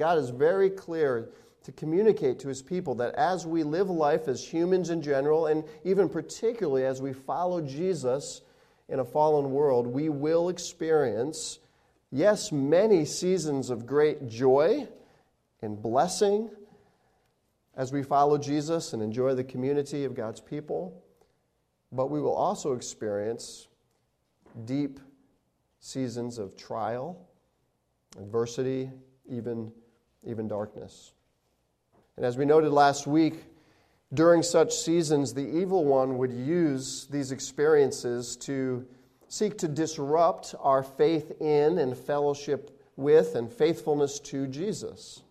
God is very clear to communicate to his people that as we live life as humans in general, and even particularly as we follow Jesus in a fallen world, we will experience, yes, many seasons of great joy and blessing as we follow Jesus and enjoy the community of God's people, but we will also experience deep seasons of trial, adversity, even even darkness. And as we noted last week, during such seasons, the evil one would use these experiences to seek to disrupt our faith in and fellowship with and faithfulness to Jesus.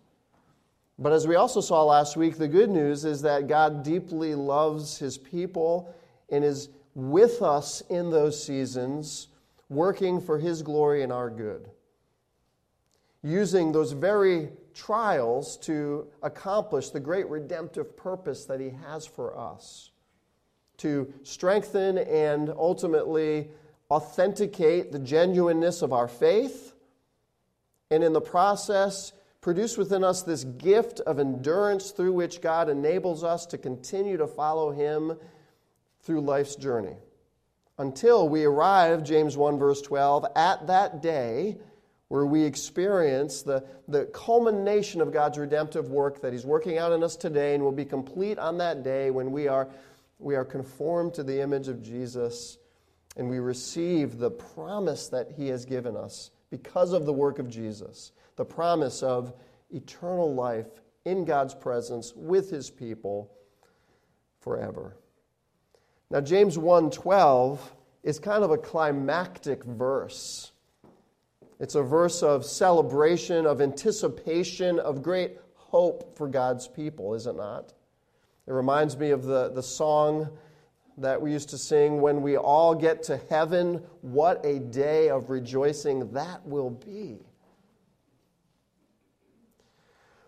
But as we also saw last week, the good news is that God deeply loves his people and is with us in those seasons, working for his glory and our good using those very trials to accomplish the great redemptive purpose that He has for us to strengthen and ultimately authenticate the genuineness of our faith, and in the process, produce within us this gift of endurance through which God enables us to continue to follow Him through life's journey. Until we arrive, James 1, verse 12, at that day where we experience the, the culmination of God's redemptive work that He's working out in us today and will be complete on that day when we are, we are conformed to the image of Jesus and we receive the promise that He has given us because of the work of Jesus the promise of eternal life in God's presence with His people forever. Now, James 1:12 is kind of a climactic verse it's a verse of celebration, of anticipation, of great hope for God's people, is it not? It reminds me of the, the song that we used to sing when we all get to heaven. What a day of rejoicing that will be.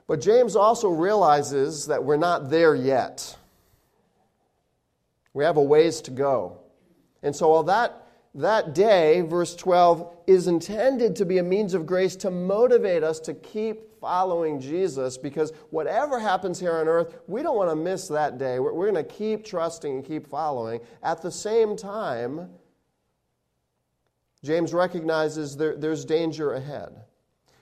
But James also realizes that we're not there yet. We have a ways to go. And so, while that that day, verse 12, is intended to be a means of grace to motivate us to keep following Jesus because whatever happens here on earth, we don't want to miss that day. We're, we're going to keep trusting and keep following. At the same time, James recognizes there, there's danger ahead.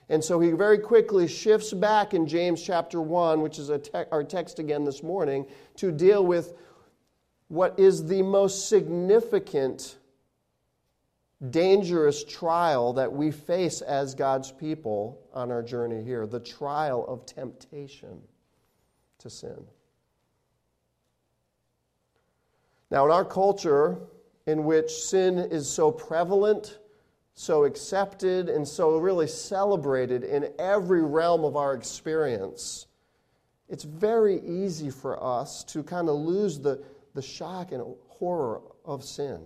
And so he very quickly shifts back in James chapter 1, which is te- our text again this morning, to deal with what is the most significant dangerous trial that we face as God's people on our journey here the trial of temptation to sin. Now, in our culture, in which sin is so prevalent, so accepted, and so really celebrated in every realm of our experience, it's very easy for us to kind of lose the, the shock and horror of sin.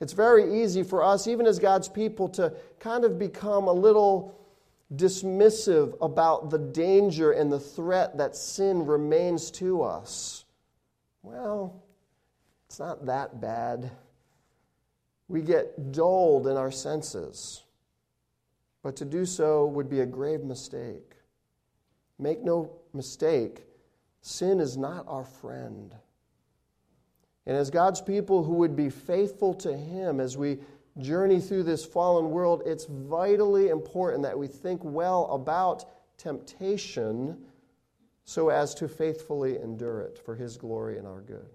It's very easy for us, even as God's people, to kind of become a little dismissive about the danger and the threat that sin remains to us. Well, it's not that bad. We get dulled in our senses. But to do so would be a grave mistake. Make no mistake, sin is not our friend. And as God's people who would be faithful to Him as we journey through this fallen world, it's vitally important that we think well about temptation so as to faithfully endure it for His glory and our good.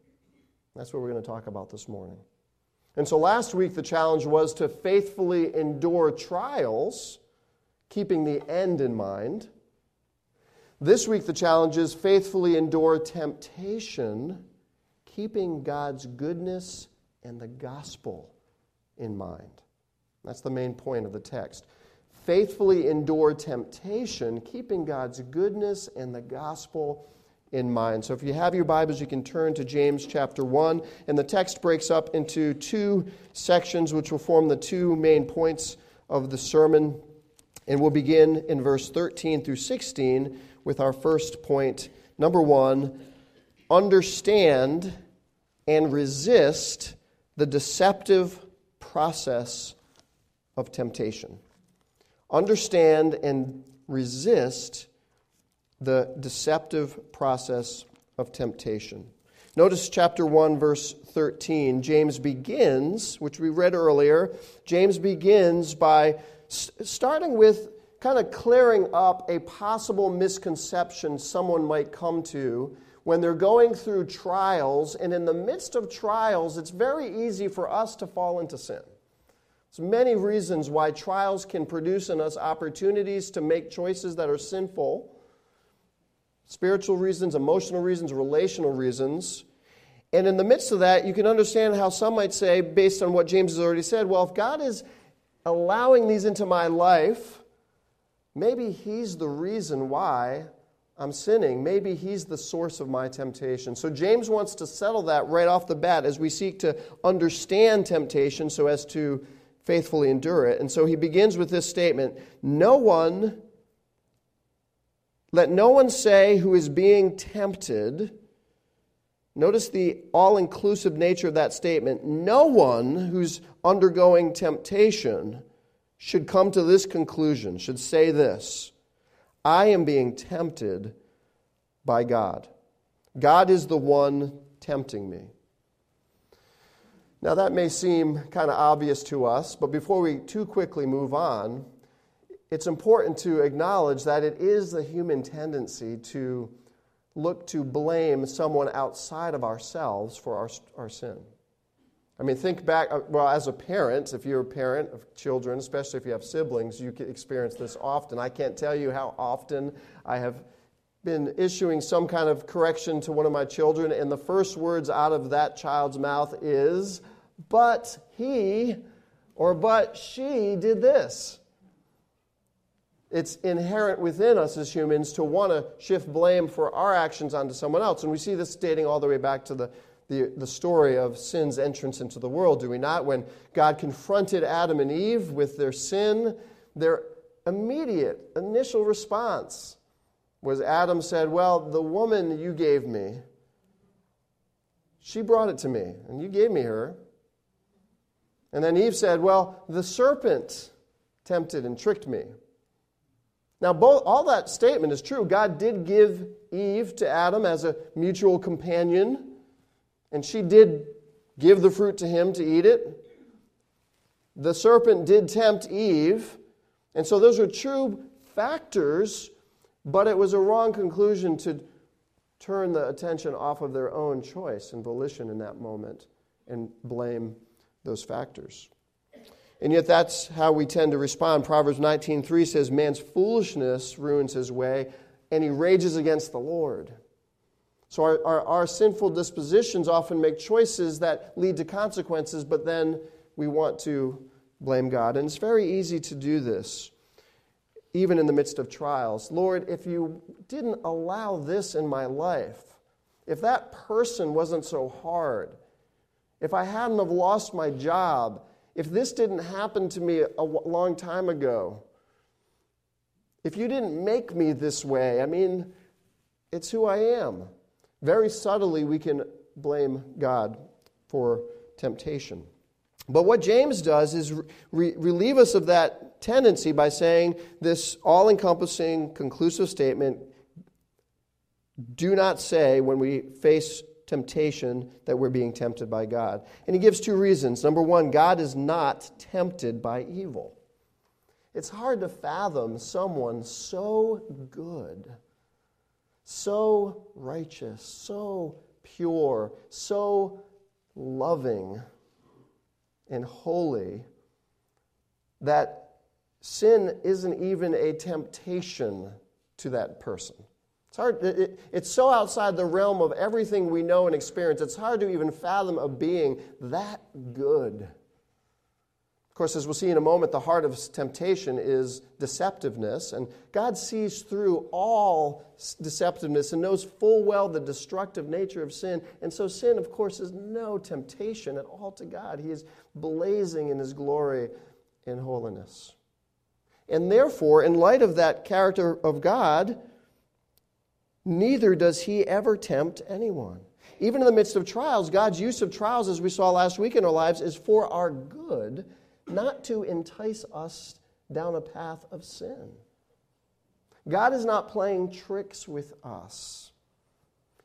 That's what we're going to talk about this morning. And so last week, the challenge was to faithfully endure trials, keeping the end in mind. This week, the challenge is faithfully endure temptation keeping God's goodness and the gospel in mind. That's the main point of the text. Faithfully endure temptation, keeping God's goodness and the gospel in mind. So if you have your Bibles, you can turn to James chapter 1. And the text breaks up into two sections, which will form the two main points of the sermon. And we'll begin in verse 13 through 16 with our first point. Number one, understand and resist the deceptive process of temptation. Understand and resist the deceptive process of temptation. Notice chapter 1, verse 13. James begins, which we read earlier, James begins by starting with kind of clearing up a possible misconception someone might come to when they're going through trials. And in the midst of trials, it's very easy for us to fall into sin. There's many reasons why trials can produce in us opportunities to make choices that are sinful spiritual reasons, emotional reasons, relational reasons. And in the midst of that, you can understand how some might say, based on what James has already said, well, if God is allowing these into my life, maybe He's the reason why I'm sinning. Maybe He's the source of my temptation. So James wants to settle that right off the bat as we seek to understand temptation so as to faithfully endure it. And so he begins with this statement No one let no one say who is being tempted, notice the all inclusive nature of that statement. No one who's undergoing temptation should come to this conclusion, should say this I am being tempted by God. God is the one tempting me. Now, that may seem kind of obvious to us, but before we too quickly move on, it's important to acknowledge that it is the human tendency to look to blame someone outside of ourselves for our, our sin. I mean, think back, uh, well, as a parent, if you're a parent of children, especially if you have siblings, you experience this often. I can't tell you how often I have been issuing some kind of correction to one of my children, and the first words out of that child's mouth is, but he or but she did this. It's inherent within us as humans to want to shift blame for our actions onto someone else. And we see this dating all the way back to the, the, the story of sin's entrance into the world, do we not? When God confronted Adam and Eve with their sin, their immediate initial response was Adam said, Well, the woman you gave me, she brought it to me, and you gave me her. And then Eve said, Well, the serpent tempted and tricked me. Now, both, all that statement is true. God did give Eve to Adam as a mutual companion, and she did give the fruit to him to eat it. The serpent did tempt Eve, and so those are true factors, but it was a wrong conclusion to turn the attention off of their own choice and volition in that moment and blame those factors. And yet that's how we tend to respond. Proverbs 19:3 says man's foolishness ruins his way and he rages against the Lord. So our, our, our, sinful dispositions often make choices that lead to consequences, but then we want to blame God. And it's very easy to do this, even in the midst of trials. Lord, if you didn't allow this in my life, if that person wasn't so hard, if I hadn't have lost my job, if this didn't happen to me a long time ago, if you didn't make me this way, I mean, it's who I am. Very subtly, we can blame God for temptation. But what James does is re- relieve us of that tendency by saying this all encompassing, conclusive statement do not say when we face temptation that we're being tempted by God. And he gives two reasons. Number one, God is not tempted by evil. It's hard to fathom someone so good, so righteous, so pure, so loving and holy that sin isn't even a temptation to that person. It's hard. It, it's so outside the realm of everything we know and experience. It's hard to even fathom a being that good. Course, as we'll see in a moment, the heart of temptation is deceptiveness, and God sees through all deceptiveness and knows full well the destructive nature of sin. And so, sin, of course, is no temptation at all to God. He is blazing in His glory and holiness. And therefore, in light of that character of God, neither does he ever tempt anyone. Even in the midst of trials, God's use of trials, as we saw last week in our lives, is for our good, not to entice us down a path of sin. God is not playing tricks with us.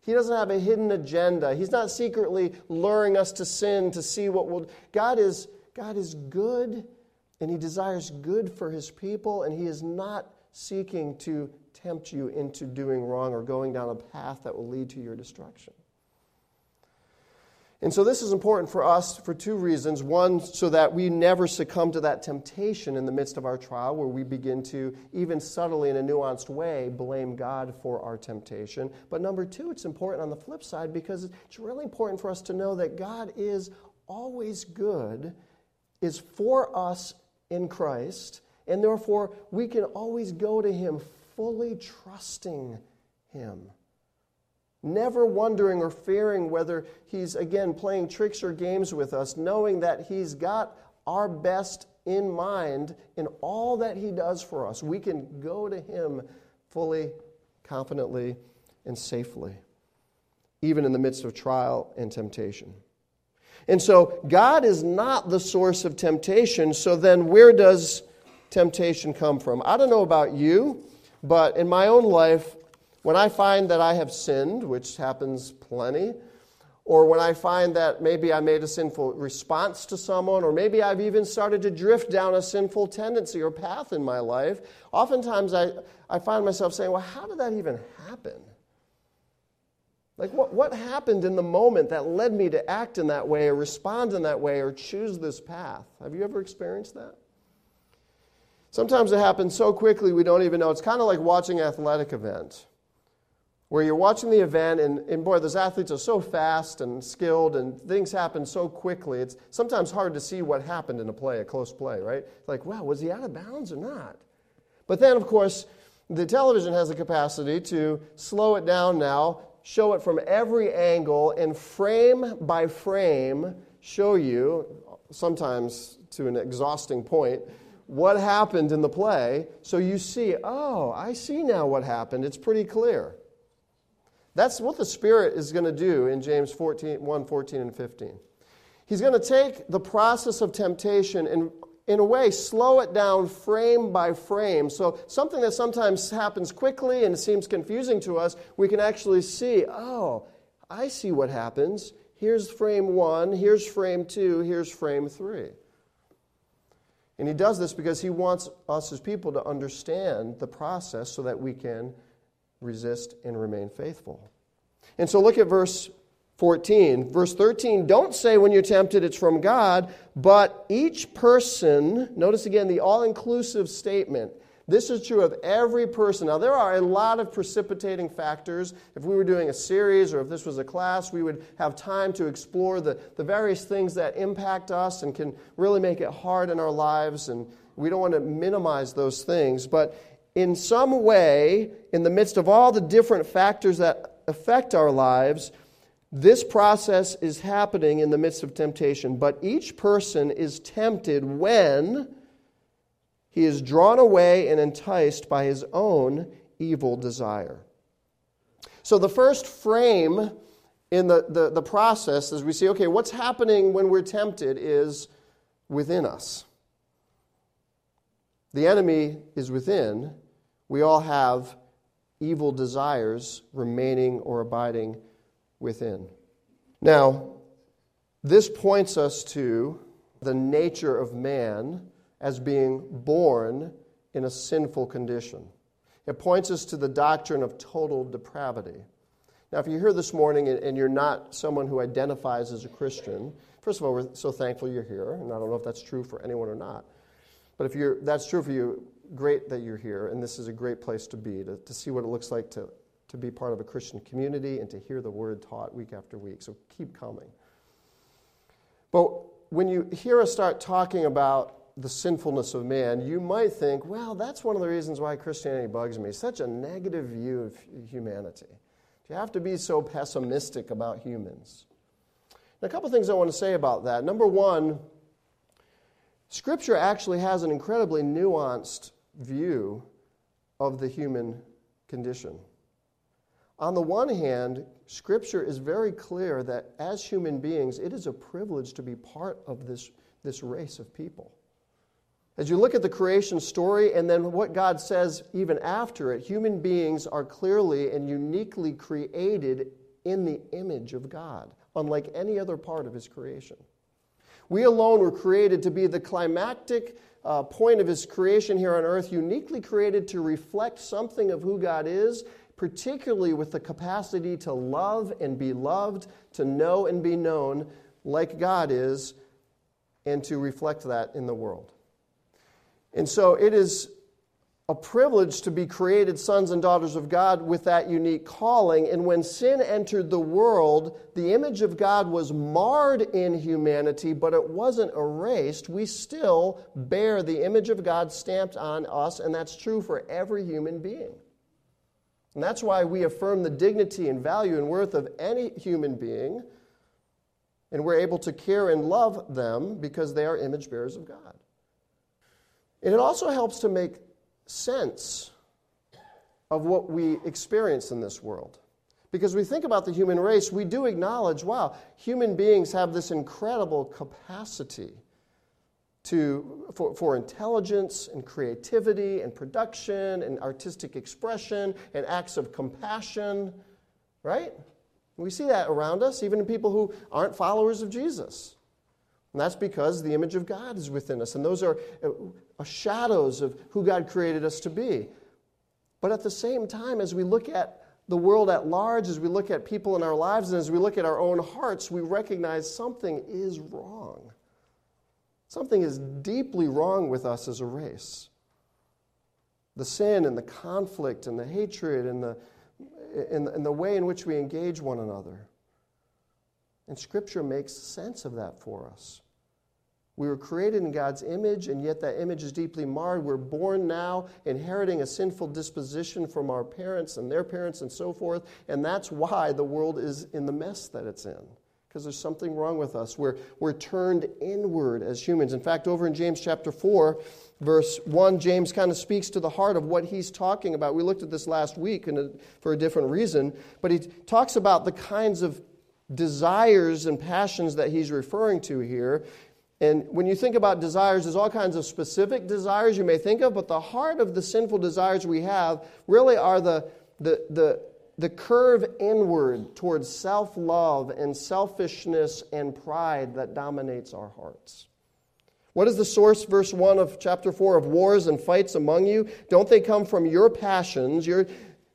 He doesn't have a hidden agenda. He's not secretly luring us to sin to see what will. God is, God is good, and He desires good for His people, and He is not seeking to tempt you into doing wrong or going down a path that will lead to your destruction. And so, this is important for us for two reasons. One, so that we never succumb to that temptation in the midst of our trial where we begin to, even subtly in a nuanced way, blame God for our temptation. But number two, it's important on the flip side because it's really important for us to know that God is always good, is for us in Christ, and therefore we can always go to Him fully trusting Him never wondering or fearing whether he's, again, playing tricks or games with us, knowing that he's got our best in mind in all that he does for us. We can go to him fully, confidently, and safely, even in the midst of trial and temptation. And so, God is not the source of temptation, so then where does temptation come from? I don't know about you, but in my own life, when I find that I have sinned, which happens plenty, or when I find that maybe I made a sinful response to someone, or maybe I've even started to drift down a sinful tendency or path in my life, oftentimes I, I find myself saying, Well, how did that even happen? Like, what, what happened in the moment that led me to act in that way, or respond in that way, or choose this path? Have you ever experienced that? Sometimes it happens so quickly we don't even know. It's kind of like watching an athletic event where you're watching the event, and, and boy, those athletes are so fast and skilled, and things happen so quickly. It's sometimes hard to see what happened in a play, a close play, right? Like, wow, was he out of bounds or not? But then, of course, the television has the capacity to slow it down now, show it from every angle, and frame by frame show you, sometimes to an exhausting point, what happened in the play. So you see, oh, I see now what happened. It's pretty clear. That's what the Spirit is going to do in James 14, 1 14 and 15. He's going to take the process of temptation and, in a way, slow it down frame by frame. So, something that sometimes happens quickly and seems confusing to us, we can actually see, oh, I see what happens. Here's frame one, here's frame two, here's frame three. And he does this because he wants us as people to understand the process so that we can resist, and remain faithful. And so look at verse 14. Verse 13 don't say when you're tempted it's from God, but each person, notice again the all inclusive statement. This is true of every person. Now, there are a lot of precipitating factors. If we were doing a series or if this was a class, we would have time to explore the, the various things that impact us and can really make it hard in our lives. And we don't want to minimize those things. But in some way, in the midst of all the different factors that affect our lives, this process is happening in the midst of temptation. But each person is tempted when he is drawn away and enticed by his own evil desire. So, the first frame in the, the, the process is we see, okay, what's happening when we're tempted is within us. The enemy is within, we all have evil desires remaining or abiding within. Now, this points us to the nature of man as being born in a sinful condition. It points us to the doctrine of total depravity. Now, if you're here this morning and you're not someone who identifies as a Christian, first of all, we're so thankful you're here, and I don't know if that's true for anyone or not. But if you're, that's true for you, great that you're here, and this is a great place to be, to, to see what it looks like to, to be part of a Christian community and to hear the word taught week after week. So keep coming. But when you hear us start talking about the sinfulness of man, you might think, well, that's one of the reasons why Christianity bugs me. Such a negative view of humanity. Do you have to be so pessimistic about humans? And a couple things I want to say about that. Number one, Scripture actually has an incredibly nuanced view of the human condition. On the one hand, Scripture is very clear that as human beings, it is a privilege to be part of this, this race of people. As you look at the creation story and then what God says even after it, human beings are clearly and uniquely created in the image of God, unlike any other part of His creation. We alone were created to be the climactic uh, point of His creation here on earth, uniquely created to reflect something of who God is, particularly with the capacity to love and be loved, to know and be known like God is, and to reflect that in the world. And so it is a privilege to be created sons and daughters of God with that unique calling. And when sin entered the world, the image of God was marred in humanity, but it wasn't erased. We still bear the image of God stamped on us, and that's true for every human being. And that's why we affirm the dignity and value and worth of any human being, and we're able to care and love them because they are image bearers of God. And it also helps to make sense of what we experience in this world. Because we think about the human race, we do acknowledge wow, human beings have this incredible capacity to, for, for intelligence and creativity and production and artistic expression and acts of compassion, right? We see that around us, even in people who aren't followers of Jesus. And that's because the image of God is within us. And those are uh, shadows of who God created us to be. But at the same time, as we look at the world at large, as we look at people in our lives, and as we look at our own hearts, we recognize something is wrong. Something is deeply wrong with us as a race. The sin and the conflict and the hatred and the, and, and the way in which we engage one another. And Scripture makes sense of that for us. We were created in God's image, and yet that image is deeply marred. We're born now inheriting a sinful disposition from our parents and their parents and so forth. And that's why the world is in the mess that it's in, because there's something wrong with us. We're, we're turned inward as humans. In fact, over in James chapter 4, verse 1, James kind of speaks to the heart of what he's talking about. We looked at this last week a, for a different reason, but he talks about the kinds of desires and passions that he's referring to here. And when you think about desires, there's all kinds of specific desires you may think of, but the heart of the sinful desires we have really are the, the, the, the curve inward towards self love and selfishness and pride that dominates our hearts. What is the source, verse 1 of chapter 4, of wars and fights among you? Don't they come from your passions, your,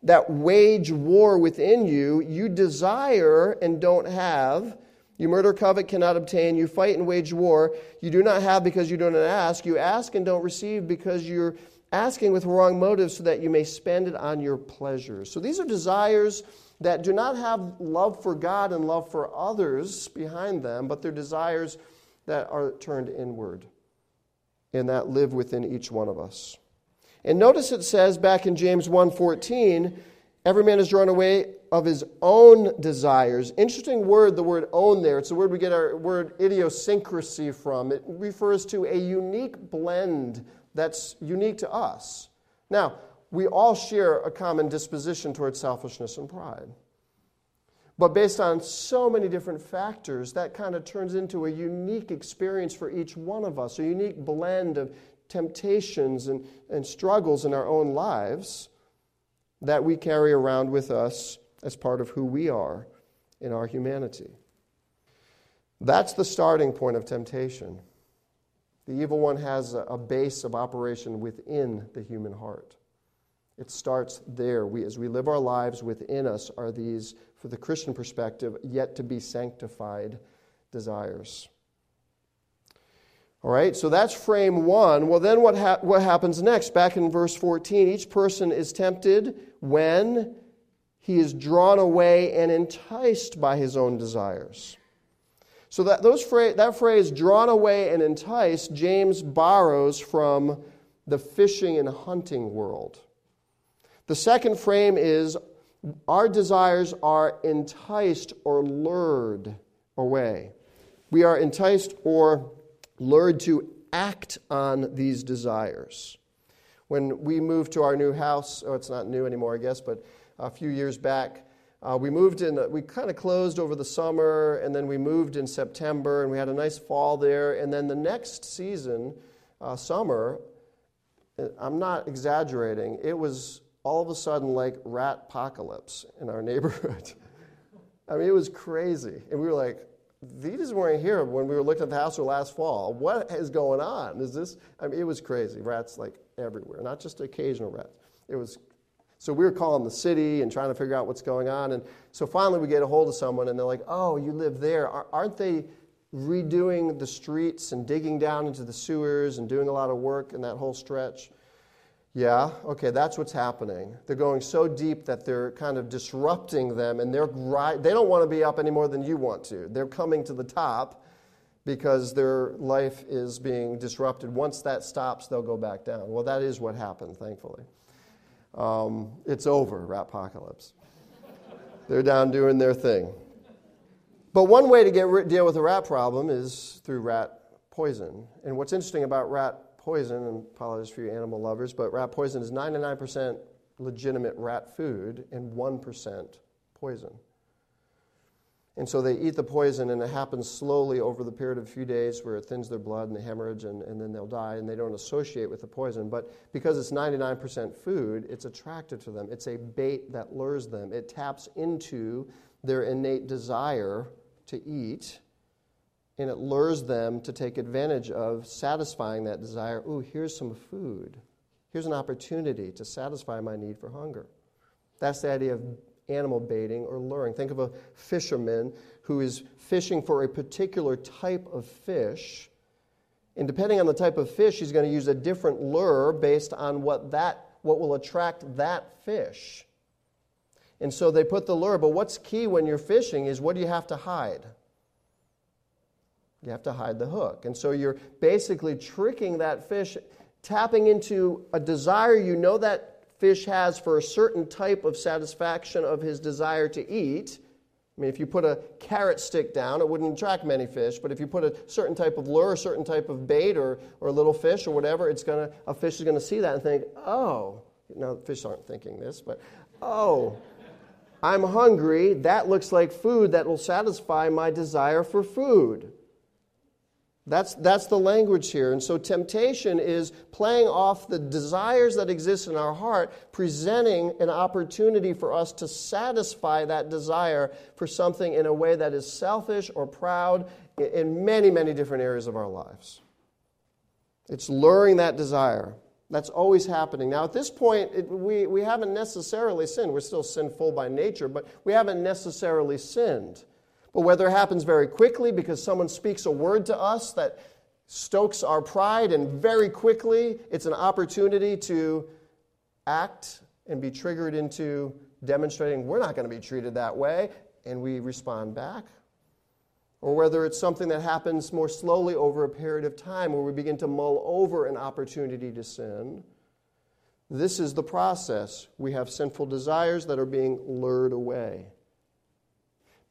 that wage war within you? You desire and don't have you murder, covet, cannot obtain. You fight and wage war. You do not have because you do not ask. You ask and don't receive because you're asking with wrong motives so that you may spend it on your pleasures. So these are desires that do not have love for God and love for others behind them, but they're desires that are turned inward and that live within each one of us. And notice it says back in James 1:14, every man is drawn away of his own desires. Interesting word, the word own there. It's the word we get our word idiosyncrasy from. It refers to a unique blend that's unique to us. Now, we all share a common disposition towards selfishness and pride. But based on so many different factors, that kind of turns into a unique experience for each one of us, a unique blend of temptations and, and struggles in our own lives that we carry around with us as part of who we are in our humanity. That's the starting point of temptation. The evil one has a base of operation within the human heart. It starts there. We, as we live our lives within us, are these, for the Christian perspective, yet to be sanctified desires. All right, so that's frame one. Well, then what, ha- what happens next? Back in verse 14, each person is tempted when he is drawn away and enticed by his own desires. So that, those fra- that phrase, drawn away and enticed, James borrows from the fishing and hunting world. The second frame is our desires are enticed or lured away. We are enticed or lured to act on these desires. When we moved to our new house, oh, it's not new anymore, I guess, but a few years back. Uh, we moved in, we kind of closed over the summer, and then we moved in September, and we had a nice fall there. And then the next season, uh, summer, uh, I'm not exaggerating, it was all of a sudden like rat apocalypse in our neighborhood. I mean, it was crazy. And we were like, these weren't here when we were looking at the house last fall. What is going on? Is this? I mean, it was crazy. Rats like everywhere, not just occasional rats. It was. So we were calling the city and trying to figure out what's going on. And so finally we get a hold of someone and they're like, oh, you live there. Aren't they redoing the streets and digging down into the sewers and doing a lot of work in that whole stretch? Yeah, okay, that's what's happening. They're going so deep that they're kind of disrupting them, and they're they don't want to be up any more than you want to. They're coming to the top because their life is being disrupted. Once that stops, they'll go back down. Well, that is what happened, thankfully. Um, it's over, rat apocalypse. they're down doing their thing. But one way to get deal with the rat problem is through rat poison. And what's interesting about rat poison, and apologies for you animal lovers, but rat poison is 99% legitimate rat food and 1% poison. And so they eat the poison, and it happens slowly over the period of a few days where it thins their blood and the hemorrhage, and, and then they'll die, and they don't associate with the poison. But because it's 99% food, it's attractive to them. It's a bait that lures them, it taps into their innate desire to eat and it lures them to take advantage of satisfying that desire. Ooh, here's some food. Here's an opportunity to satisfy my need for hunger. That's the idea of animal baiting or luring. Think of a fisherman who is fishing for a particular type of fish. And depending on the type of fish, he's going to use a different lure based on what that what will attract that fish. And so they put the lure, but what's key when you're fishing is what do you have to hide? You have to hide the hook. And so you're basically tricking that fish, tapping into a desire you know that fish has for a certain type of satisfaction of his desire to eat. I mean, if you put a carrot stick down, it wouldn't attract many fish. But if you put a certain type of lure, a certain type of bait, or, or a little fish, or whatever, it's gonna a fish is gonna see that and think, "Oh, now fish aren't thinking this, but oh, I'm hungry. That looks like food that will satisfy my desire for food." That's, that's the language here. And so temptation is playing off the desires that exist in our heart, presenting an opportunity for us to satisfy that desire for something in a way that is selfish or proud in many, many different areas of our lives. It's luring that desire. That's always happening. Now, at this point, it, we, we haven't necessarily sinned. We're still sinful by nature, but we haven't necessarily sinned. But whether it happens very quickly because someone speaks a word to us that stokes our pride, and very quickly it's an opportunity to act and be triggered into demonstrating we're not going to be treated that way, and we respond back. Or whether it's something that happens more slowly over a period of time where we begin to mull over an opportunity to sin. This is the process. We have sinful desires that are being lured away.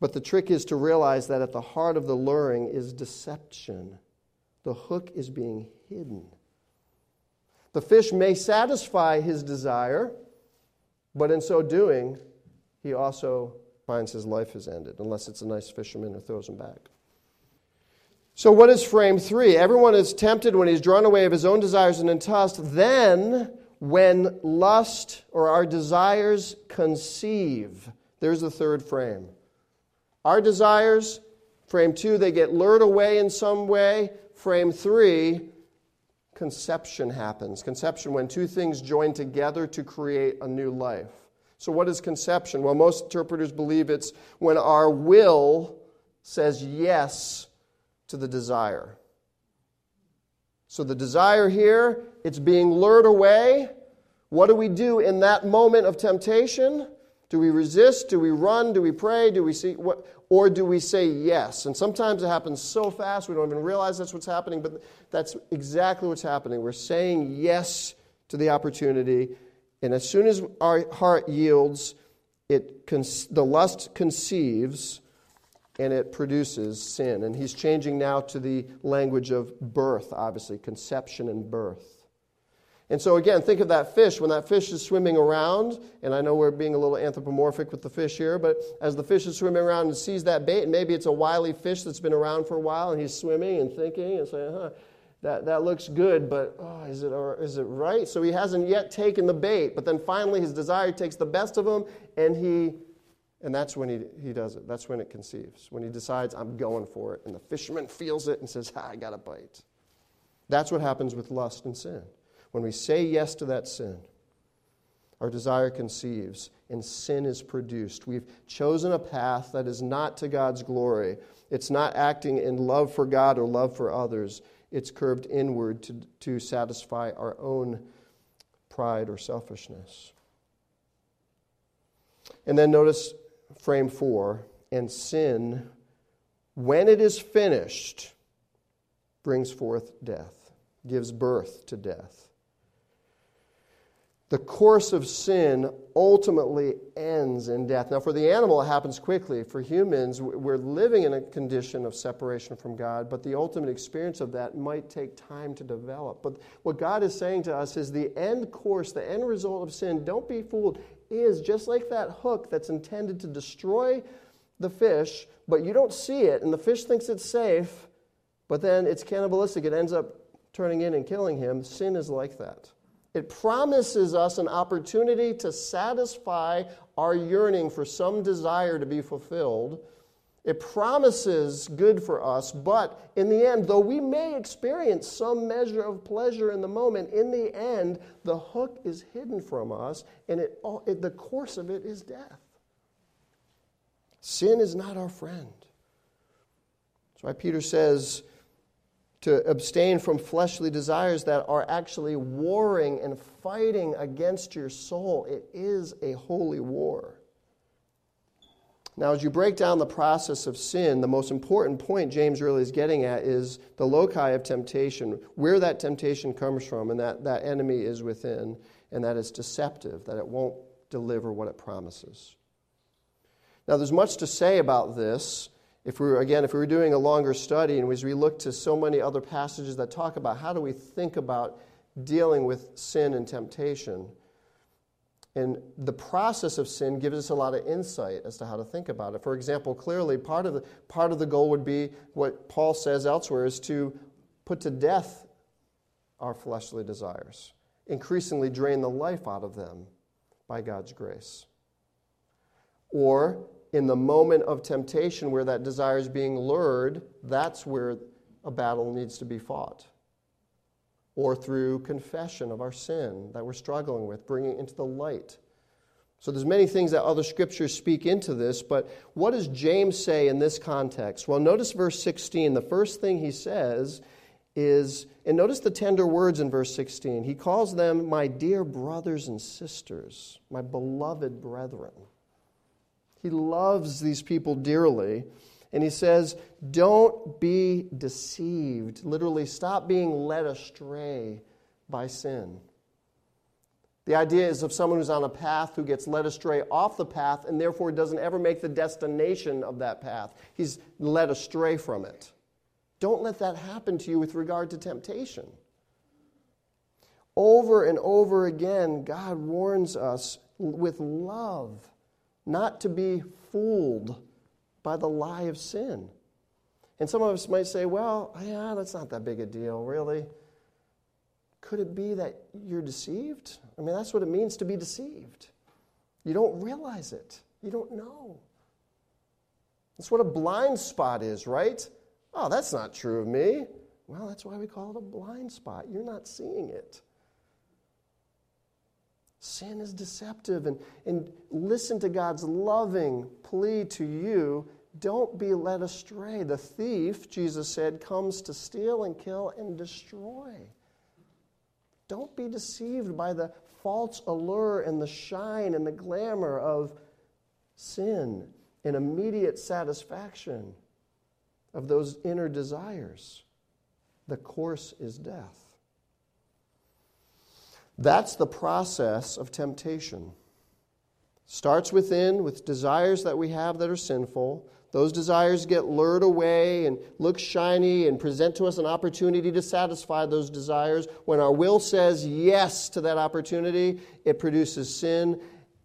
But the trick is to realize that at the heart of the luring is deception. The hook is being hidden. The fish may satisfy his desire, but in so doing, he also finds his life has ended, unless it's a nice fisherman who throws him back. So, what is frame three? Everyone is tempted when he's drawn away of his own desires and enticed. Then, when lust or our desires conceive, there's the third frame. Our desires, frame two, they get lured away in some way. Frame three, conception happens. Conception, when two things join together to create a new life. So, what is conception? Well, most interpreters believe it's when our will says yes to the desire. So, the desire here, it's being lured away. What do we do in that moment of temptation? Do we resist? Do we run? Do we pray? Do we see what or do we say yes? And sometimes it happens so fast we don't even realize that's what's happening, but that's exactly what's happening. We're saying yes to the opportunity, and as soon as our heart yields, it con- the lust conceives and it produces sin. And he's changing now to the language of birth, obviously, conception and birth. And so, again, think of that fish. When that fish is swimming around, and I know we're being a little anthropomorphic with the fish here, but as the fish is swimming around and sees that bait, and maybe it's a wily fish that's been around for a while, and he's swimming and thinking and saying, huh. that, that looks good, but oh, is, it, or is it right? So he hasn't yet taken the bait, but then finally his desire takes the best of him, and he and that's when he, he does it. That's when it conceives. When he decides, I'm going for it. And the fisherman feels it and says, I got a bite. That's what happens with lust and sin. When we say yes to that sin, our desire conceives and sin is produced. We've chosen a path that is not to God's glory. It's not acting in love for God or love for others. It's curved inward to, to satisfy our own pride or selfishness. And then notice frame four, and sin, when it is finished, brings forth death, gives birth to death. The course of sin ultimately ends in death. Now, for the animal, it happens quickly. For humans, we're living in a condition of separation from God, but the ultimate experience of that might take time to develop. But what God is saying to us is the end course, the end result of sin, don't be fooled, is just like that hook that's intended to destroy the fish, but you don't see it, and the fish thinks it's safe, but then it's cannibalistic. It ends up turning in and killing him. Sin is like that. It promises us an opportunity to satisfy our yearning for some desire to be fulfilled. It promises good for us, but in the end, though we may experience some measure of pleasure in the moment, in the end, the hook is hidden from us, and it, it, the course of it is death. Sin is not our friend. That's why Peter says, to abstain from fleshly desires that are actually warring and fighting against your soul. It is a holy war. Now, as you break down the process of sin, the most important point James really is getting at is the loci of temptation, where that temptation comes from, and that that enemy is within, and that it's deceptive, that it won't deliver what it promises. Now, there's much to say about this if we were, again, if we were doing a longer study and as we look to so many other passages that talk about how do we think about dealing with sin and temptation, and the process of sin gives us a lot of insight as to how to think about it. For example, clearly, part of the, part of the goal would be what Paul says elsewhere is to put to death our fleshly desires, increasingly drain the life out of them by God's grace. Or in the moment of temptation where that desire is being lured, that's where a battle needs to be fought. Or through confession of our sin that we're struggling with, bringing into the light. So there's many things that other scriptures speak into this, but what does James say in this context? Well, notice verse 16. The first thing he says is, and notice the tender words in verse 16. He calls them my dear brothers and sisters, my beloved brethren. He loves these people dearly. And he says, Don't be deceived. Literally, stop being led astray by sin. The idea is of someone who's on a path who gets led astray off the path and therefore doesn't ever make the destination of that path. He's led astray from it. Don't let that happen to you with regard to temptation. Over and over again, God warns us with love not to be fooled by the lie of sin. And some of us might say, well, yeah, that's not that big a deal, really. Could it be that you're deceived? I mean, that's what it means to be deceived. You don't realize it, you don't know. That's what a blind spot is, right? Oh, that's not true of me. Well, that's why we call it a blind spot. You're not seeing it. Sin is deceptive. And, and listen to God's loving plea to you. Don't be led astray. The thief, Jesus said, comes to steal and kill and destroy. Don't be deceived by the false allure and the shine and the glamour of sin and immediate satisfaction of those inner desires. The course is death. That's the process of temptation. Starts within with desires that we have that are sinful. Those desires get lured away and look shiny and present to us an opportunity to satisfy those desires. When our will says yes to that opportunity, it produces sin.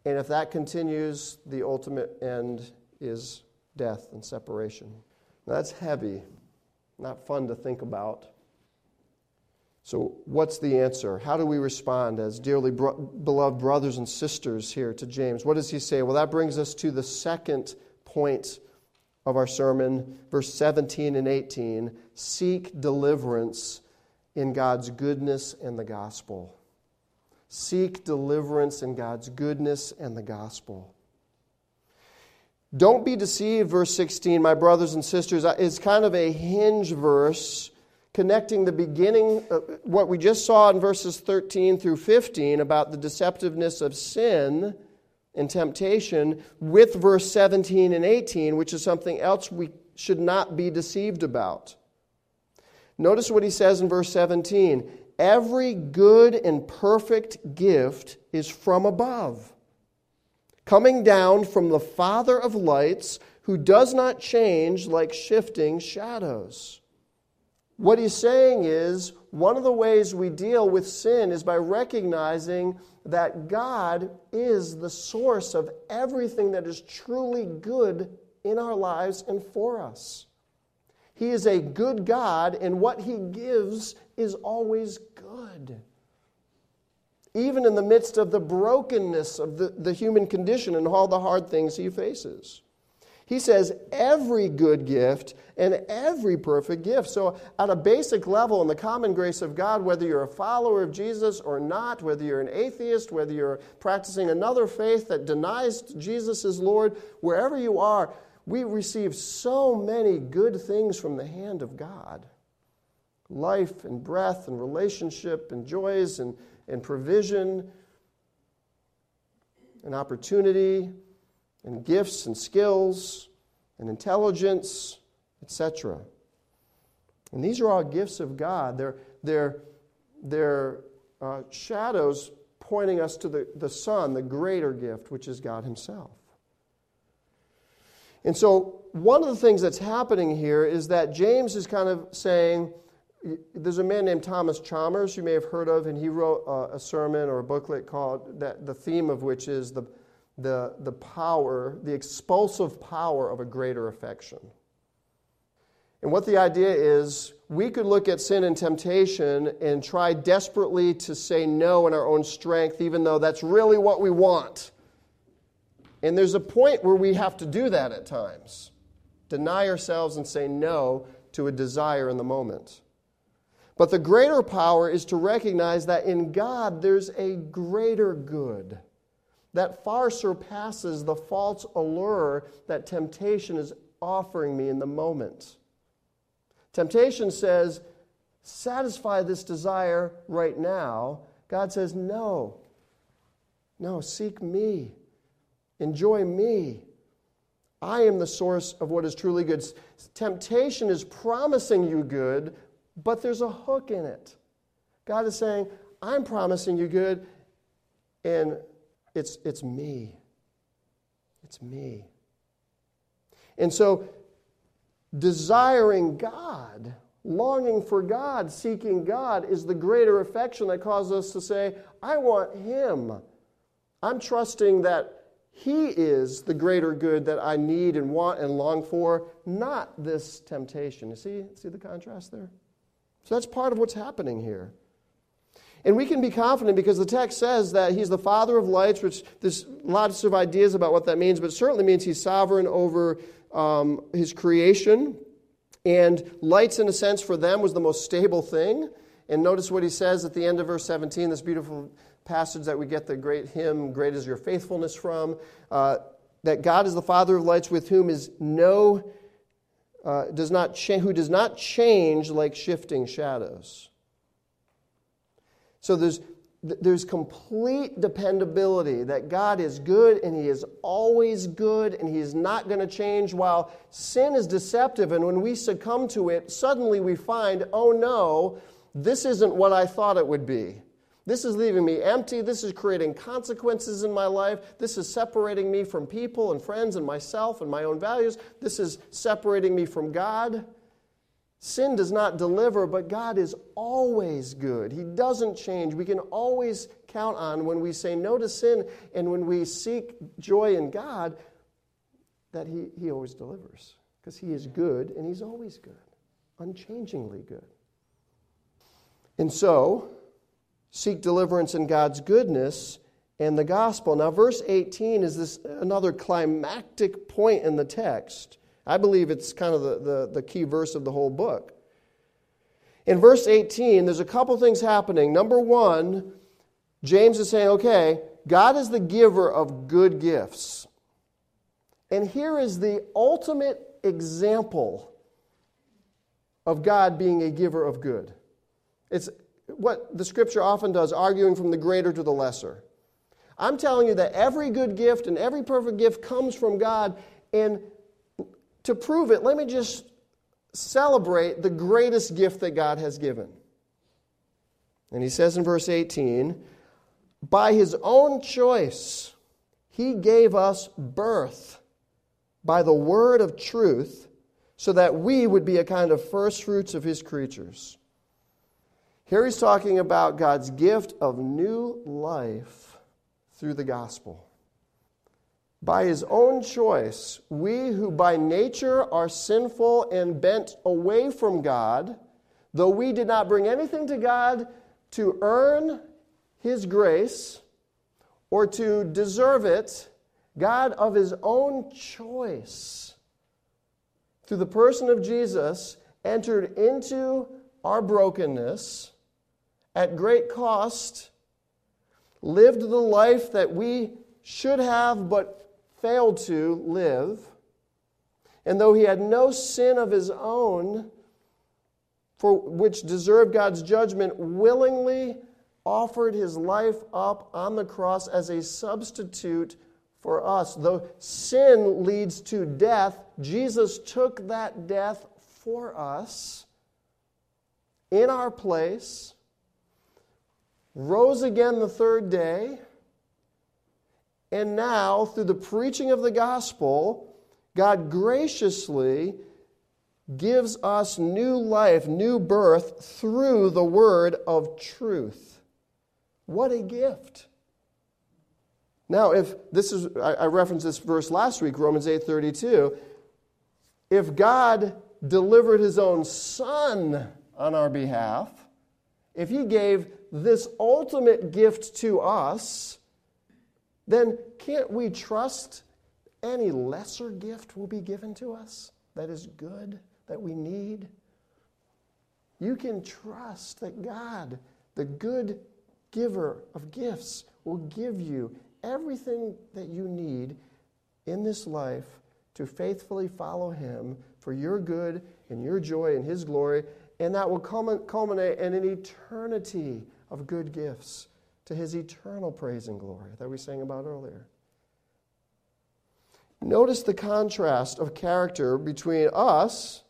And if that continues, the ultimate end is death and separation. Now, that's heavy, not fun to think about. So, what's the answer? How do we respond as dearly bro- beloved brothers and sisters here to James? What does he say? Well, that brings us to the second point of our sermon, verse 17 and 18. Seek deliverance in God's goodness and the gospel. Seek deliverance in God's goodness and the gospel. Don't be deceived, verse 16, my brothers and sisters, is kind of a hinge verse connecting the beginning, what we just saw in verses 13 through 15 about the deceptiveness of sin and temptation, with verse 17 and 18, which is something else we should not be deceived about. Notice what he says in verse 17 Every good and perfect gift is from above, coming down from the Father of lights, who does not change like shifting shadows. What he's saying is one of the ways we deal with sin is by recognizing that God is the source of everything that is truly good in our lives and for us. He is a good God, and what He gives is always good. Even in the midst of the brokenness of the, the human condition and all the hard things He faces. He says every good gift and every perfect gift. So, at a basic level, in the common grace of God, whether you're a follower of Jesus or not, whether you're an atheist, whether you're practicing another faith that denies Jesus as Lord, wherever you are, we receive so many good things from the hand of God life and breath and relationship and joys and, and provision and opportunity and gifts and skills and intelligence, etc. And these are all gifts of God. They're, they're, they're uh, shadows pointing us to the, the Son, the greater gift, which is God Himself. And so, one of the things that's happening here is that James is kind of saying, there's a man named Thomas Chalmers you may have heard of, and he wrote a, a sermon or a booklet called that the theme of which is the the, the power, the expulsive power of a greater affection. And what the idea is, we could look at sin and temptation and try desperately to say no in our own strength, even though that's really what we want. And there's a point where we have to do that at times deny ourselves and say no to a desire in the moment. But the greater power is to recognize that in God there's a greater good that far surpasses the false allure that temptation is offering me in the moment. Temptation says, satisfy this desire right now. God says, no. No, seek me. Enjoy me. I am the source of what is truly good. Temptation is promising you good, but there's a hook in it. God is saying, I'm promising you good, and it's, it's me. It's me. And so, desiring God, longing for God, seeking God, is the greater affection that causes us to say, I want Him. I'm trusting that He is the greater good that I need and want and long for, not this temptation. You see, see the contrast there? So that's part of what's happening here. And we can be confident because the text says that he's the father of lights, which there's lots of ideas about what that means, but certainly means he's sovereign over um, his creation. And lights, in a sense, for them was the most stable thing. And notice what he says at the end of verse 17, this beautiful passage that we get the great hymn, Great is Your Faithfulness, from. Uh, that God is the Father of lights with whom is no, uh, does not cha- who does not change like shifting shadows. So there's, there's complete dependability that God is good and He is always good and He is not going to change. While sin is deceptive, and when we succumb to it, suddenly we find, oh no, this isn't what I thought it would be. This is leaving me empty. This is creating consequences in my life. This is separating me from people and friends and myself and my own values. This is separating me from God. Sin does not deliver, but God is always good. He doesn't change. We can always count on when we say no to sin and when we seek joy in God that He, he always delivers. Because He is good and He's always good, unchangingly good. And so, seek deliverance in God's goodness and the gospel. Now, verse 18 is this another climactic point in the text. I believe it's kind of the, the, the key verse of the whole book. In verse 18, there's a couple things happening. Number one, James is saying, okay, God is the giver of good gifts. And here is the ultimate example of God being a giver of good. It's what the scripture often does, arguing from the greater to the lesser. I'm telling you that every good gift and every perfect gift comes from God. And to prove it, let me just celebrate the greatest gift that God has given. And he says in verse 18, by his own choice, he gave us birth by the word of truth so that we would be a kind of first fruits of his creatures. Here he's talking about God's gift of new life through the gospel. By his own choice, we who by nature are sinful and bent away from God, though we did not bring anything to God to earn his grace or to deserve it, God of his own choice, through the person of Jesus, entered into our brokenness at great cost, lived the life that we should have but failed to live. And though he had no sin of his own, for which deserved God's judgment, willingly offered his life up on the cross as a substitute for us. Though sin leads to death, Jesus took that death for us in our place, rose again the third day and now, through the preaching of the gospel, God graciously gives us new life, new birth through the word of truth. What a gift. Now, if this is, I referenced this verse last week, Romans 8 32. If God delivered his own son on our behalf, if he gave this ultimate gift to us, then can't we trust any lesser gift will be given to us that is good, that we need? You can trust that God, the good giver of gifts, will give you everything that you need in this life to faithfully follow Him for your good and your joy and His glory, and that will culminate in an eternity of good gifts to his eternal praise and glory that we sang about earlier. Notice the contrast of character between us,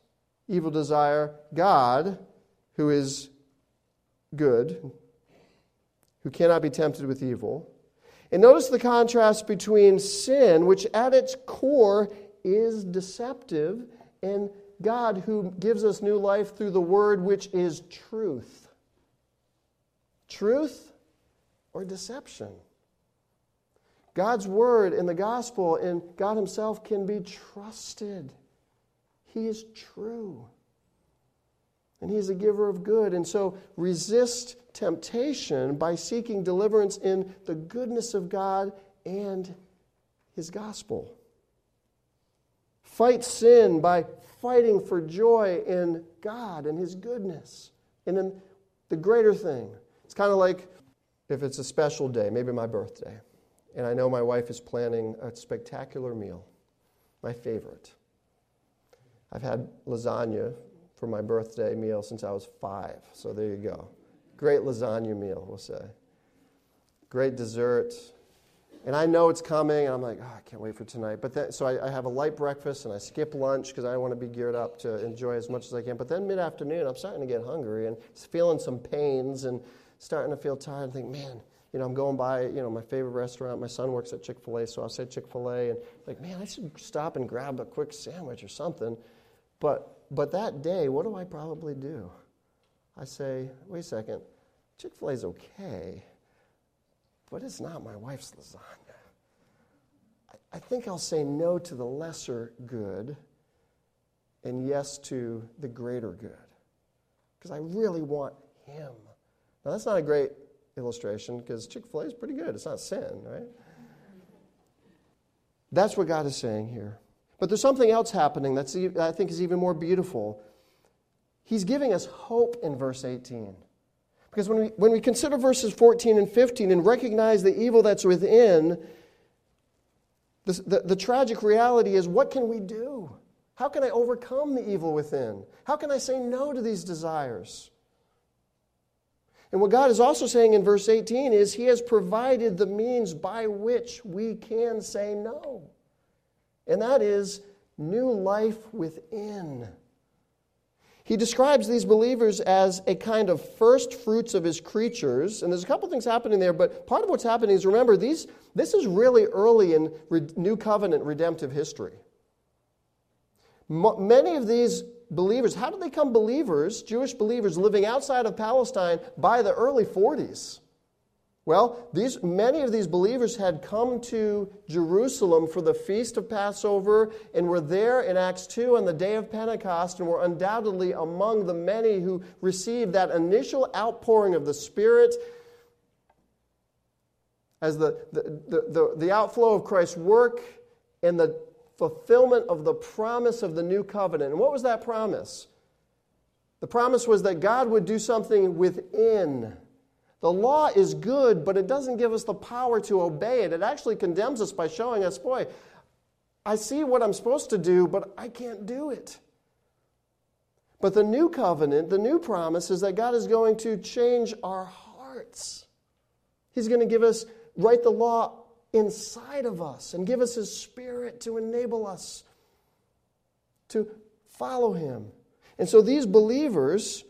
evil desire, God, who is good, who cannot be tempted with evil. And notice the contrast between sin, which at its core is deceptive, and God, who gives us new life through the word, which is truth. Truth or deception. God's word in the gospel and God Himself can be trusted. He is true. And He's a giver of good. And so resist temptation by seeking deliverance in the goodness of God and His gospel. Fight sin by fighting for joy in God and His goodness and in the greater thing. It's kind of like if it's a special day, maybe my birthday, and I know my wife is planning a spectacular meal, my favorite. I've had lasagna for my birthday meal since I was five, so there you go. Great lasagna meal, we'll say. Great dessert. And I know it's coming, and I'm like, oh, I can't wait for tonight. But then, so I, I have a light breakfast, and I skip lunch because I want to be geared up to enjoy as much as I can. But then mid afternoon, I'm starting to get hungry and feeling some pains and starting to feel tired and think, man, you know, I'm going by, you know, my favorite restaurant. My son works at Chick fil A, so I'll say Chick fil A and like, man, I should stop and grab a quick sandwich or something. But, but that day, what do I probably do? I say, wait a second, Chick fil A is okay, but it's not my wife's lasagna. I, I think I'll say no to the lesser good and yes to the greater good because I really want Him Now, that's not a great illustration because Chick fil A is pretty good. It's not sin, right? That's what God is saying here. But there's something else happening that's, I think is even more beautiful. He's giving us hope in verse 18. Because when we, when we consider verses 14 and 15 and recognize the evil that's within, the, the, the tragic reality is what can we do? How can I overcome the evil within? How can I say no to these desires? And what God is also saying in verse 18 is He has provided the means by which we can say no. And that is new life within. He describes these believers as a kind of first fruits of his creatures. And there's a couple things happening there, but part of what's happening is remember, these, this is really early in New Covenant redemptive history. Many of these believers, how did they become believers, Jewish believers living outside of Palestine by the early 40s? Well, these, many of these believers had come to Jerusalem for the feast of Passover and were there in Acts 2 on the day of Pentecost and were undoubtedly among the many who received that initial outpouring of the Spirit as the, the, the, the, the outflow of Christ's work and the fulfillment of the promise of the new covenant. And what was that promise? The promise was that God would do something within. The law is good, but it doesn't give us the power to obey it. It actually condemns us by showing us, boy, I see what I'm supposed to do, but I can't do it. But the new covenant, the new promise, is that God is going to change our hearts. He's going to give us, write the law inside of us and give us His Spirit to enable us to follow Him. And so these believers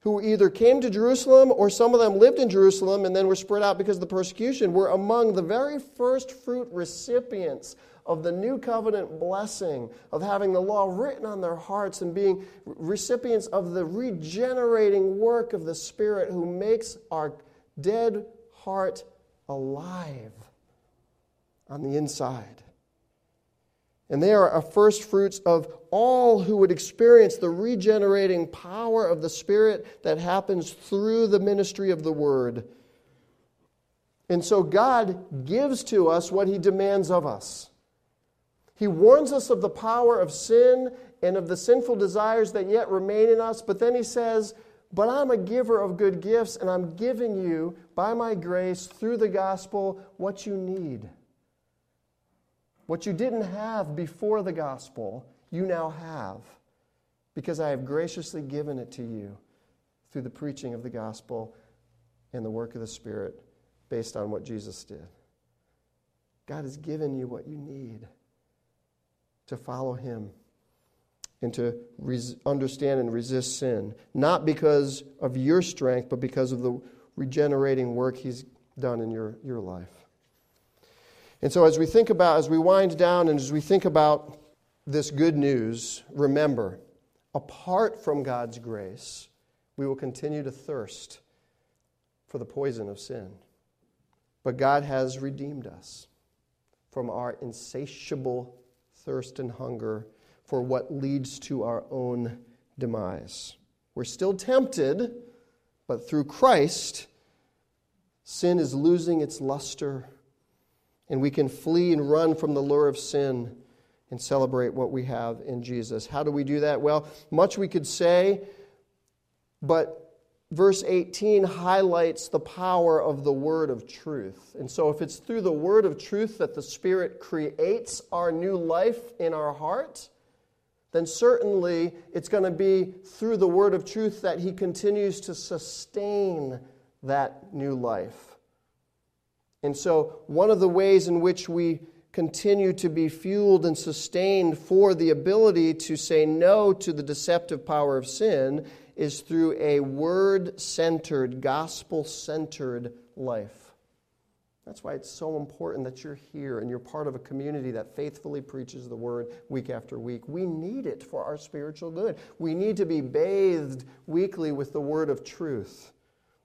who either came to Jerusalem or some of them lived in Jerusalem and then were spread out because of the persecution were among the very first fruit recipients of the new covenant blessing of having the law written on their hearts and being recipients of the regenerating work of the Spirit who makes our dead heart alive on the inside. And they are a first fruits of all who would experience the regenerating power of the Spirit that happens through the ministry of the Word. And so God gives to us what He demands of us. He warns us of the power of sin and of the sinful desires that yet remain in us, but then He says, But I'm a giver of good gifts, and I'm giving you, by my grace, through the gospel, what you need. What you didn't have before the gospel, you now have, because I have graciously given it to you through the preaching of the gospel and the work of the Spirit based on what Jesus did. God has given you what you need to follow Him and to res- understand and resist sin, not because of your strength, but because of the regenerating work He's done in your, your life. And so, as we think about, as we wind down and as we think about this good news, remember, apart from God's grace, we will continue to thirst for the poison of sin. But God has redeemed us from our insatiable thirst and hunger for what leads to our own demise. We're still tempted, but through Christ, sin is losing its luster and we can flee and run from the lure of sin and celebrate what we have in Jesus. How do we do that? Well, much we could say, but verse 18 highlights the power of the word of truth. And so, if it's through the word of truth that the Spirit creates our new life in our heart, then certainly it's going to be through the word of truth that He continues to sustain that new life. And so, one of the ways in which we continue to be fueled and sustained for the ability to say no to the deceptive power of sin is through a word centered, gospel centered life. That's why it's so important that you're here and you're part of a community that faithfully preaches the word week after week. We need it for our spiritual good. We need to be bathed weekly with the word of truth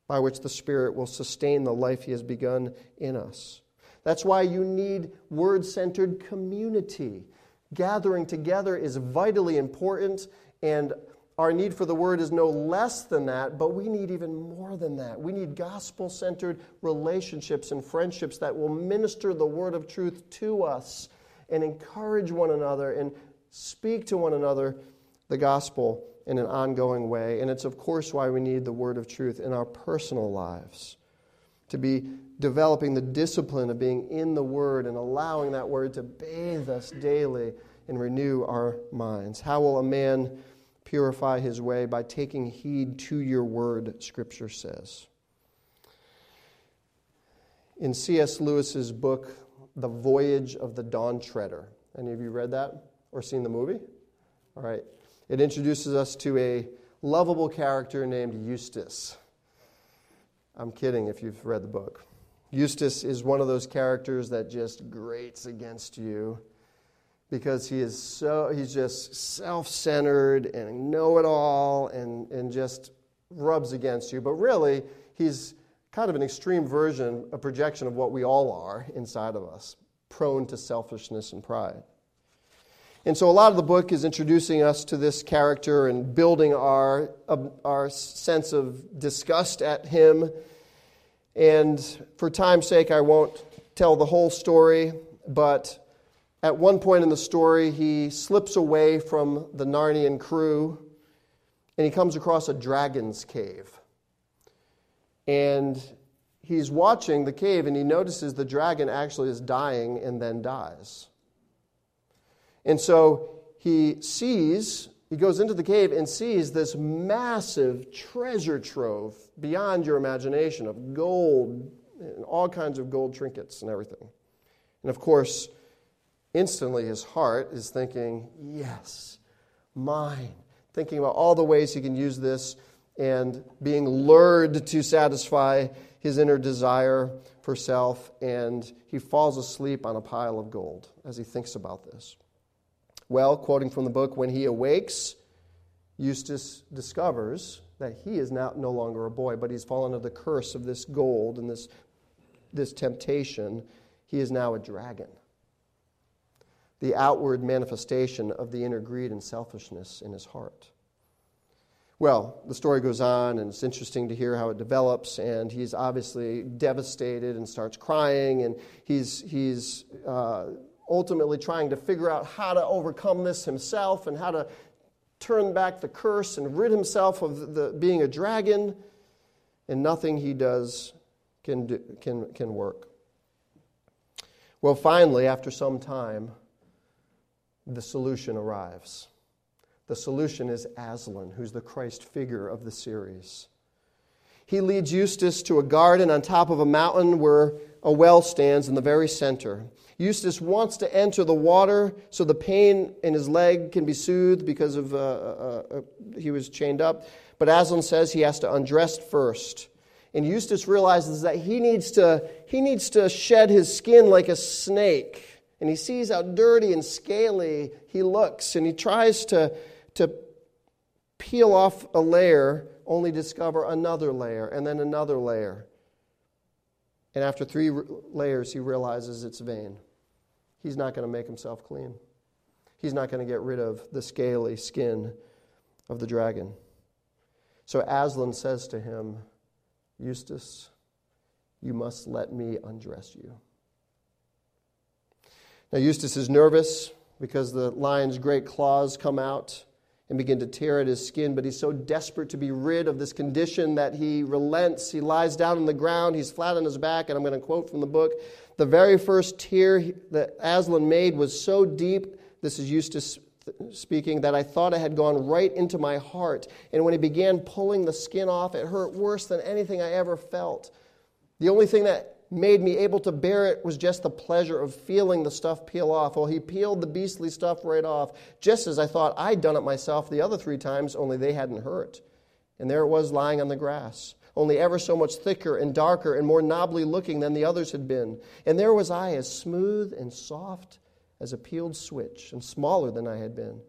by which the Spirit will sustain the life He has begun in us. That's why you need word centered community. Gathering together is vitally important, and our need for the word is no less than that, but we need even more than that. We need gospel centered relationships and friendships that will minister the word of truth to us and encourage one another and speak to one another the gospel in an ongoing way. And it's, of course, why we need the word of truth in our personal lives to be developing the discipline of being in the word and allowing that word to bathe us daily and renew our minds. How will a man purify his way by taking heed to your word, Scripture says. In C.S. Lewis's book, The Voyage of the Dawn Treader, any of you read that or seen the movie? All right. It introduces us to a lovable character named Eustace. I'm kidding if you've read the book. Eustace is one of those characters that just grates against you because he is so he's just self-centered and know-it-all and, and just rubs against you but really he's kind of an extreme version a projection of what we all are inside of us prone to selfishness and pride and so a lot of the book is introducing us to this character and building our, uh, our sense of disgust at him and for time's sake i won't tell the whole story but at one point in the story, he slips away from the Narnian crew and he comes across a dragon's cave. And he's watching the cave and he notices the dragon actually is dying and then dies. And so he sees, he goes into the cave and sees this massive treasure trove beyond your imagination of gold and all kinds of gold trinkets and everything. And of course, instantly his heart is thinking, Yes, mine. Thinking about all the ways he can use this and being lured to satisfy his inner desire for self. And he falls asleep on a pile of gold as he thinks about this. Well, quoting from the book, when he awakes, Eustace discovers that he is now no longer a boy, but he's fallen under the curse of this gold and this, this temptation. He is now a dragon the outward manifestation of the inner greed and selfishness in his heart. Well, the story goes on, and it's interesting to hear how it develops. And he's obviously devastated and starts crying, and he's, he's uh, ultimately trying to figure out how to overcome this himself and how to turn back the curse and rid himself of the, being a dragon. And nothing he does can, do, can, can work. Well, finally, after some time, the solution arrives. The solution is Aslan, who's the Christ figure of the series. He leads Eustace to a garden on top of a mountain where a well stands in the very center. Eustace wants to enter the water so the pain in his leg can be soothed because of uh, uh, uh, he was chained up. But Aslan says he has to undress first. And Eustace realizes that he needs to, he needs to shed his skin like a snake and he sees how dirty and scaly he looks, and he tries to, to peel off a layer, only discover another layer, and then another layer. And after three layers, he realizes it's vain. He's not going to make himself clean. He's not going to get rid of the scaly skin of the dragon. So Aslan says to him, Eustace, you must let me undress you. Now, Eustace is nervous because the lion's great claws come out and begin to tear at his skin, but he's so desperate to be rid of this condition that he relents. He lies down on the ground, he's flat on his back, and I'm going to quote from the book The very first tear that Aslan made was so deep, this is Eustace speaking, that I thought it had gone right into my heart. And when he began pulling the skin off, it hurt worse than anything I ever felt. The only thing that made me able to bear it was just the pleasure of feeling the stuff peel off. Well, he peeled the beastly stuff right off, just as I thought I'd done it myself the other three times, only they hadn't hurt. And there it was lying on the grass, only ever so much thicker and darker and more knobbly looking than the others had been. And there was I, as smooth and soft as a peeled switch, and smaller than I had been.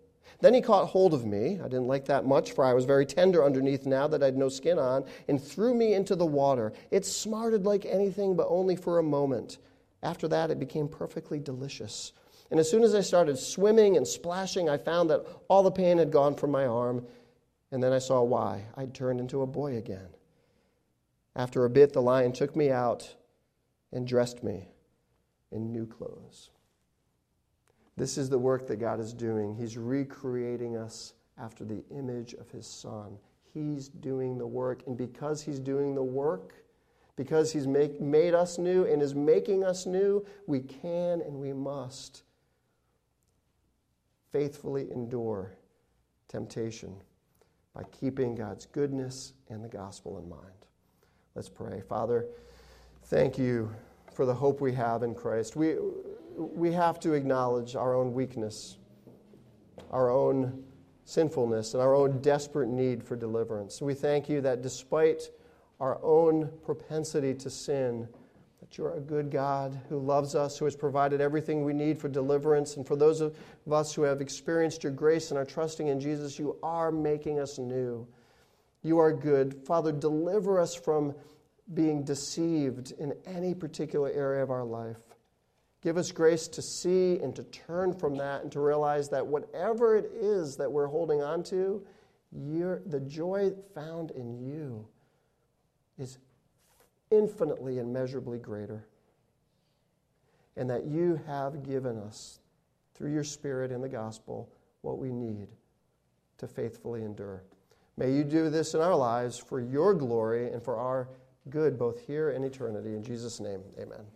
Then he caught hold of me. I didn't like that much, for I was very tender underneath now that I'd no skin on, and threw me into the water. It smarted like anything, but only for a moment. After that, it became perfectly delicious. And as soon as I started swimming and splashing, I found that all the pain had gone from my arm, And then I saw why. I'd turned into a boy again. After a bit, the lion took me out and dressed me in new clothes. This is the work that God is doing. He's recreating us after the image of His Son. He's doing the work. And because He's doing the work, because He's make, made us new and is making us new, we can and we must faithfully endure temptation by keeping God's goodness and the gospel in mind. Let's pray. Father, thank you for the hope we have in Christ. We, we have to acknowledge our own weakness, our own sinfulness, and our own desperate need for deliverance. We thank you that despite our own propensity to sin, that you're a good God who loves us, who has provided everything we need for deliverance. And for those of us who have experienced your grace and are trusting in Jesus, you are making us new. You are good. Father, deliver us from being deceived in any particular area of our life. Give us grace to see and to turn from that and to realize that whatever it is that we're holding on to, the joy found in you is infinitely and measurably greater. And that you have given us, through your Spirit in the gospel, what we need to faithfully endure. May you do this in our lives for your glory and for our good, both here and eternity. In Jesus' name, amen.